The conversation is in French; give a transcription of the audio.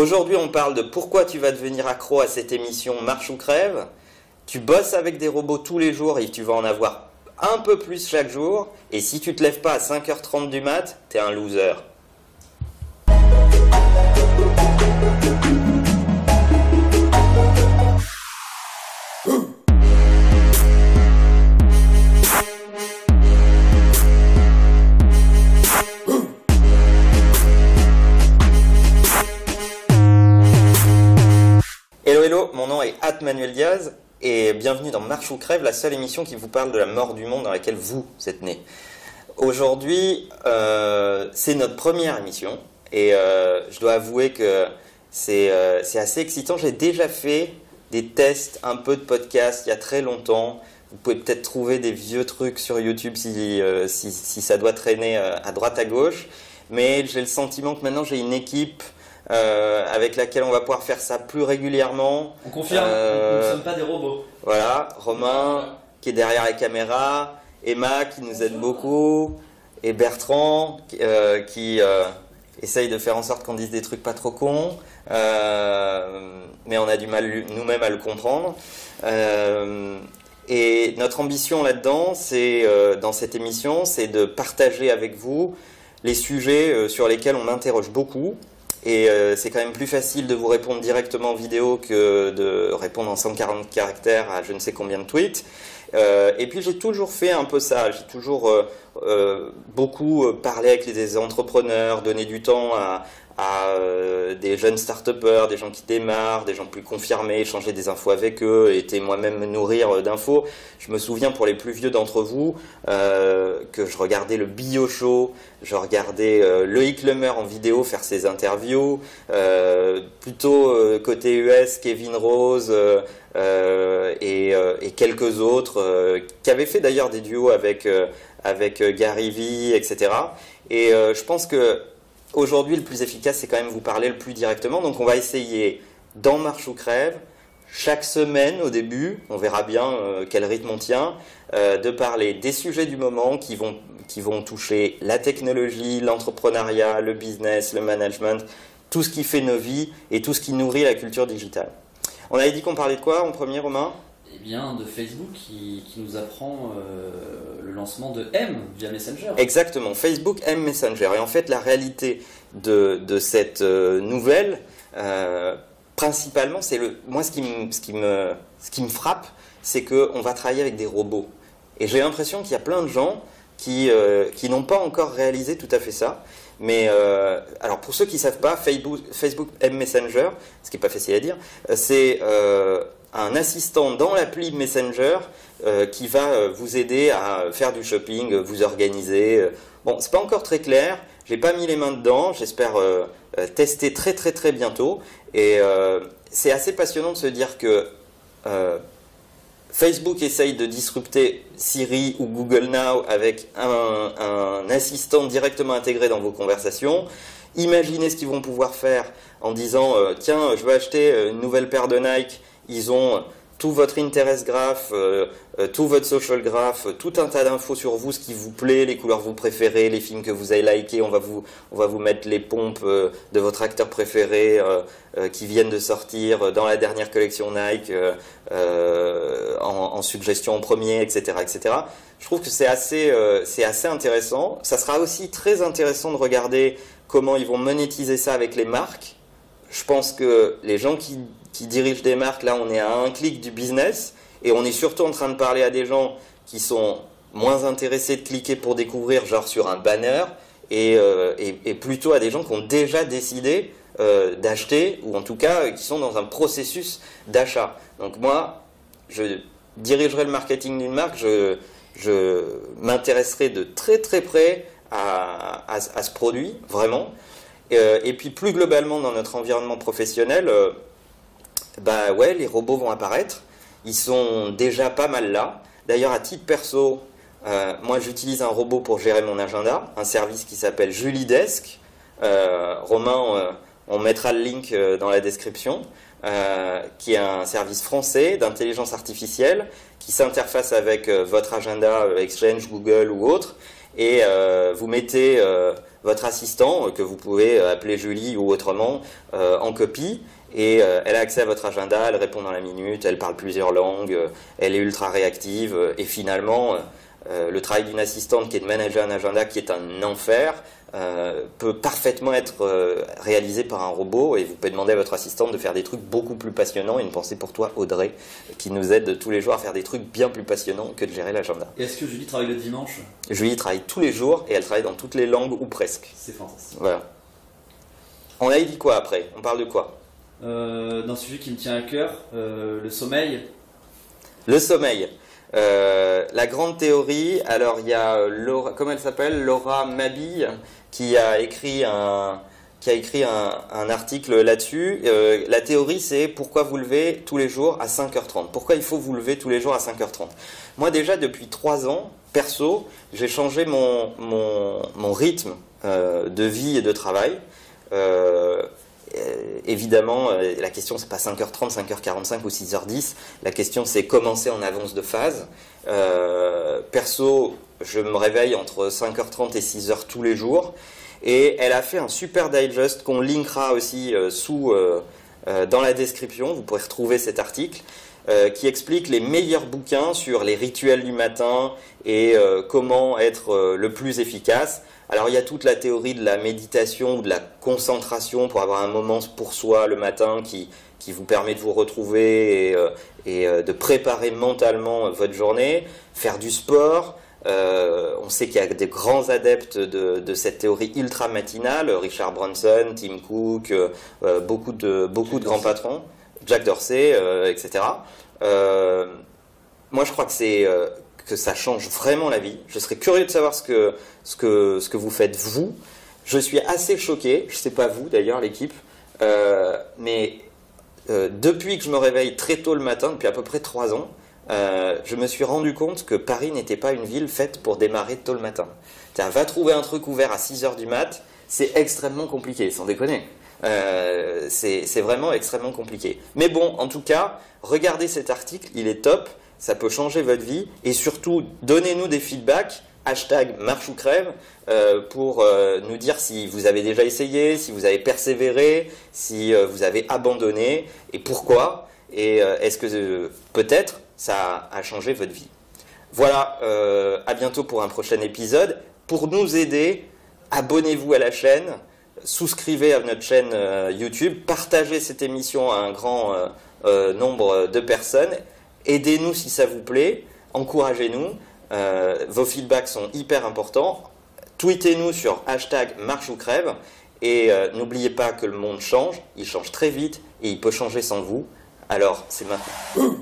Aujourd'hui, on parle de pourquoi tu vas devenir accro à cette émission Marche ou crève. Tu bosses avec des robots tous les jours et tu vas en avoir un peu plus chaque jour. Et si tu te lèves pas à 5h30 du mat, t'es un loser. Hello mon nom est Manuel Diaz et bienvenue dans Marche ou Crève, la seule émission qui vous parle de la mort du monde dans laquelle vous êtes né. Aujourd'hui, euh, c'est notre première émission et euh, je dois avouer que c'est euh, c'est assez excitant. J'ai déjà fait des tests, un peu de podcast il y a très longtemps. Vous pouvez peut-être trouver des vieux trucs sur YouTube si, ça doit traîner à droite à gauche. Mais j'ai le sentiment que maintenant j'ai une équipe euh, avec laquelle on va pouvoir faire ça plus régulièrement. On confirme, Euh, nous ne sommes pas des robots. Voilà, Romain qui est derrière la caméra, Emma qui nous aide beaucoup, et Bertrand euh, qui euh, essaye de faire en sorte qu'on dise des trucs pas trop cons, euh, mais on a du mal nous-mêmes à le comprendre. Euh, et notre ambition là-dedans, c'est euh, dans cette émission, c'est de partager avec vous les sujets euh, sur lesquels on m'interroge beaucoup. Et euh, c'est quand même plus facile de vous répondre directement en vidéo que de répondre en 140 caractères à je ne sais combien de tweets. Euh, et puis j'ai toujours fait un peu ça. J'ai toujours euh, beaucoup parlé avec les entrepreneurs, donné du temps à, à, euh, des jeunes start-upers, des gens qui démarrent, des gens plus confirmés, échanger des infos avec eux, été moi-même me nourrir euh, d'infos. Je me souviens pour les plus vieux d'entre vous euh, que je regardais le Bio Show, je regardais euh, Loïc Lemer en vidéo faire ses interviews, plutôt côté US, Kevin Rose et, et quelques autres qui avaient fait d'ailleurs des duos avec avec Gary Vee, etc. Et je pense que aujourd'hui le plus efficace c'est quand même vous parler le plus directement. Donc on va essayer dans Marche ou crève chaque semaine au début, on verra bien euh, quel rythme on tient, euh, de parler des sujets du moment qui vont, qui vont toucher la technologie, l'entrepreneuriat, le business, le management, tout ce qui fait nos vies et tout ce qui nourrit la culture digitale. On avait dit qu'on parlait de quoi en premier, Romain? Eh bien, de Facebook qui, qui nous apprend euh, le lancement de M via Messenger. Exactement, Facebook M Messenger. Et en fait, la réalité de, de cette euh, nouvelle, euh, principalement, c'est le. Moi, ce qui me, ce qui me, ce qui me frappe, c'est qu'on va travailler avec des robots. Et j'ai l'impression qu'il y a plein de gens qui, qui n'ont pas encore réalisé tout à fait ça. Mais alors, pour ceux qui ne savent pas, Facebook, Facebook M Messenger, ce qui n'est pas facile à dire, c'est un assistant dans l'appli Messenger euh, qui va euh, vous aider à faire du shopping, euh, vous organiser. Bon, c'est pas encore très clair. J'ai pas mis les mains dedans. J'espère tester très très très bientôt. Et c'est assez passionnant de se dire que Facebook essaye de disrupter Siri ou Google Now avec un, assistant directement intégré dans vos conversations. Imaginez ce qu'ils vont pouvoir faire en disant tiens, je veux acheter une nouvelle paire de Nike. Ils ont tout votre interest graph, euh, euh, tout votre social graph, euh, tout un tas d'infos sur vous, ce qui vous plaît, les couleurs que vous préférez, les films que vous avez likés. On va vous, on va vous mettre les pompes de votre acteur préféré qui viennent de sortir dans la dernière collection Nike en, en suggestion en premier, etc., etc. Je trouve que c'est assez, c'est assez intéressant. Ça sera aussi très intéressant de regarder comment ils vont monétiser ça avec les marques. Je pense que les gens qui, qui dirigent des marques, là, on est à un clic du business et on est surtout en train de parler à des gens qui sont moins intéressés de cliquer pour découvrir, genre sur un banner, et, euh, et, plutôt à des gens qui ont déjà décidé euh, d'acheter, ou en tout cas qui sont dans un processus d'achat. Donc moi, je dirigerai le marketing d'une marque, je, je m'intéresserai de très très près à, à, ce produit, vraiment. Euh, et puis plus globalement dans notre environnement professionnel, bah ouais, les robots vont apparaître. Ils sont déjà pas mal là. D'ailleurs, à titre perso, euh, moi j'utilise un robot pour gérer mon agenda, un service qui s'appelle Julidesk. Euh, Romain, euh, on mettra le link dans la description, qui est un service français d'intelligence artificielle qui s'interface avec votre agenda Exchange, Google ou autre. Et euh, vous mettez euh, votre assistant, euh, que vous pouvez appeler Julie ou autrement, en copie. Et elle a accès à votre agenda, elle répond dans la minute, elle parle plusieurs langues, elle est ultra réactive. et finalement, le travail d'une assistante qui est de manager un agenda qui est un enfer, euh, peut parfaitement être euh, réalisé par un robot et vous pouvez demander à votre assistante de faire des trucs beaucoup plus passionnants. Et une pensée pour toi, Audrey, qui nous aide tous les jours à faire des trucs bien plus passionnants que de gérer l'agenda. Est-ce que Julie travaille le dimanche? Julie travaille tous les jours et elle travaille dans toutes les langues ou presque. C'est fantastique. Voilà. On a dit quoi après? On parle de quoi? Euh, D'un sujet qui me tient à cœur, le sommeil. Le sommeil. La grande théorie, alors il y a Laura, comment elle s'appelle? Laura Mabille, qui a écrit un, qui a écrit un, article là-dessus. Euh, la théorie, c'est pourquoi vous levez tous les jours à 5h30. Pourquoi il faut vous lever tous les jours à 5h30 Moi, déjà, depuis 3 ans, perso, j'ai changé mon, mon, rythme euh, de vie et de travail. Euh, évidemment, la question, c'est pas 5h30, 5h45 ou 6h10. La question, c'est commencer en avance de phase. perso, je me réveille entre 5h30 et 6h tous les jours. Et elle a fait un super digest qu'on linkera aussi euh, sous, euh, euh, dans la description. Vous pourrez retrouver cet article qui explique les meilleurs bouquins sur les rituels du matin et comment être le plus efficace. Alors il y a toute la théorie de la méditation ou de la concentration pour avoir un moment pour soi le matin qui, qui vous permet de vous retrouver et, et de préparer mentalement votre journée, faire du sport, euh, on sait qu'il y a des grands adeptes de, cette théorie ultra matinale, Richard Branson, Tim Cook, euh, euh, beaucoup de, beaucoup de grands patrons, Jack Dorsey, etc. moi, je crois que c'est que ça change vraiment la vie. Je serais curieux de savoir ce que, ce que, ce que vous faites vous. Je suis assez choqué, je ne sais pas vous d'ailleurs, l'équipe, mais depuis que je me réveille très tôt le matin, depuis à peu près trois ans, euh, je me suis rendu compte que Paris n'était pas une ville faite pour démarrer tôt le matin. Va trouver un truc ouvert à 6h du mat, c'est extrêmement compliqué, sans déconner. Euh, c'est vraiment extrêmement compliqué. Mais bon, en tout cas, regardez cet article, il est top, ça peut changer votre vie, et surtout, donnez-nous des feedbacks, hashtag marche ou crève, euh, pour nous dire si vous avez déjà essayé, si vous avez persévéré, si vous avez abandonné, et pourquoi, et est-ce que peut-être ça a changé votre vie. Voilà, euh, à bientôt pour un prochain épisode. Pour nous aider, abonnez-vous à la chaîne, souscrivez à notre chaîne euh, YouTube, partagez cette émission à un grand euh, nombre de personnes, aidez-nous si ça vous plaît, encouragez-nous, vos feedbacks sont hyper importants, tweetez-nous sur hashtag marche ou crève, et n'oubliez pas que le monde change, il change très vite, et il peut changer sans vous, alors c'est maintenant.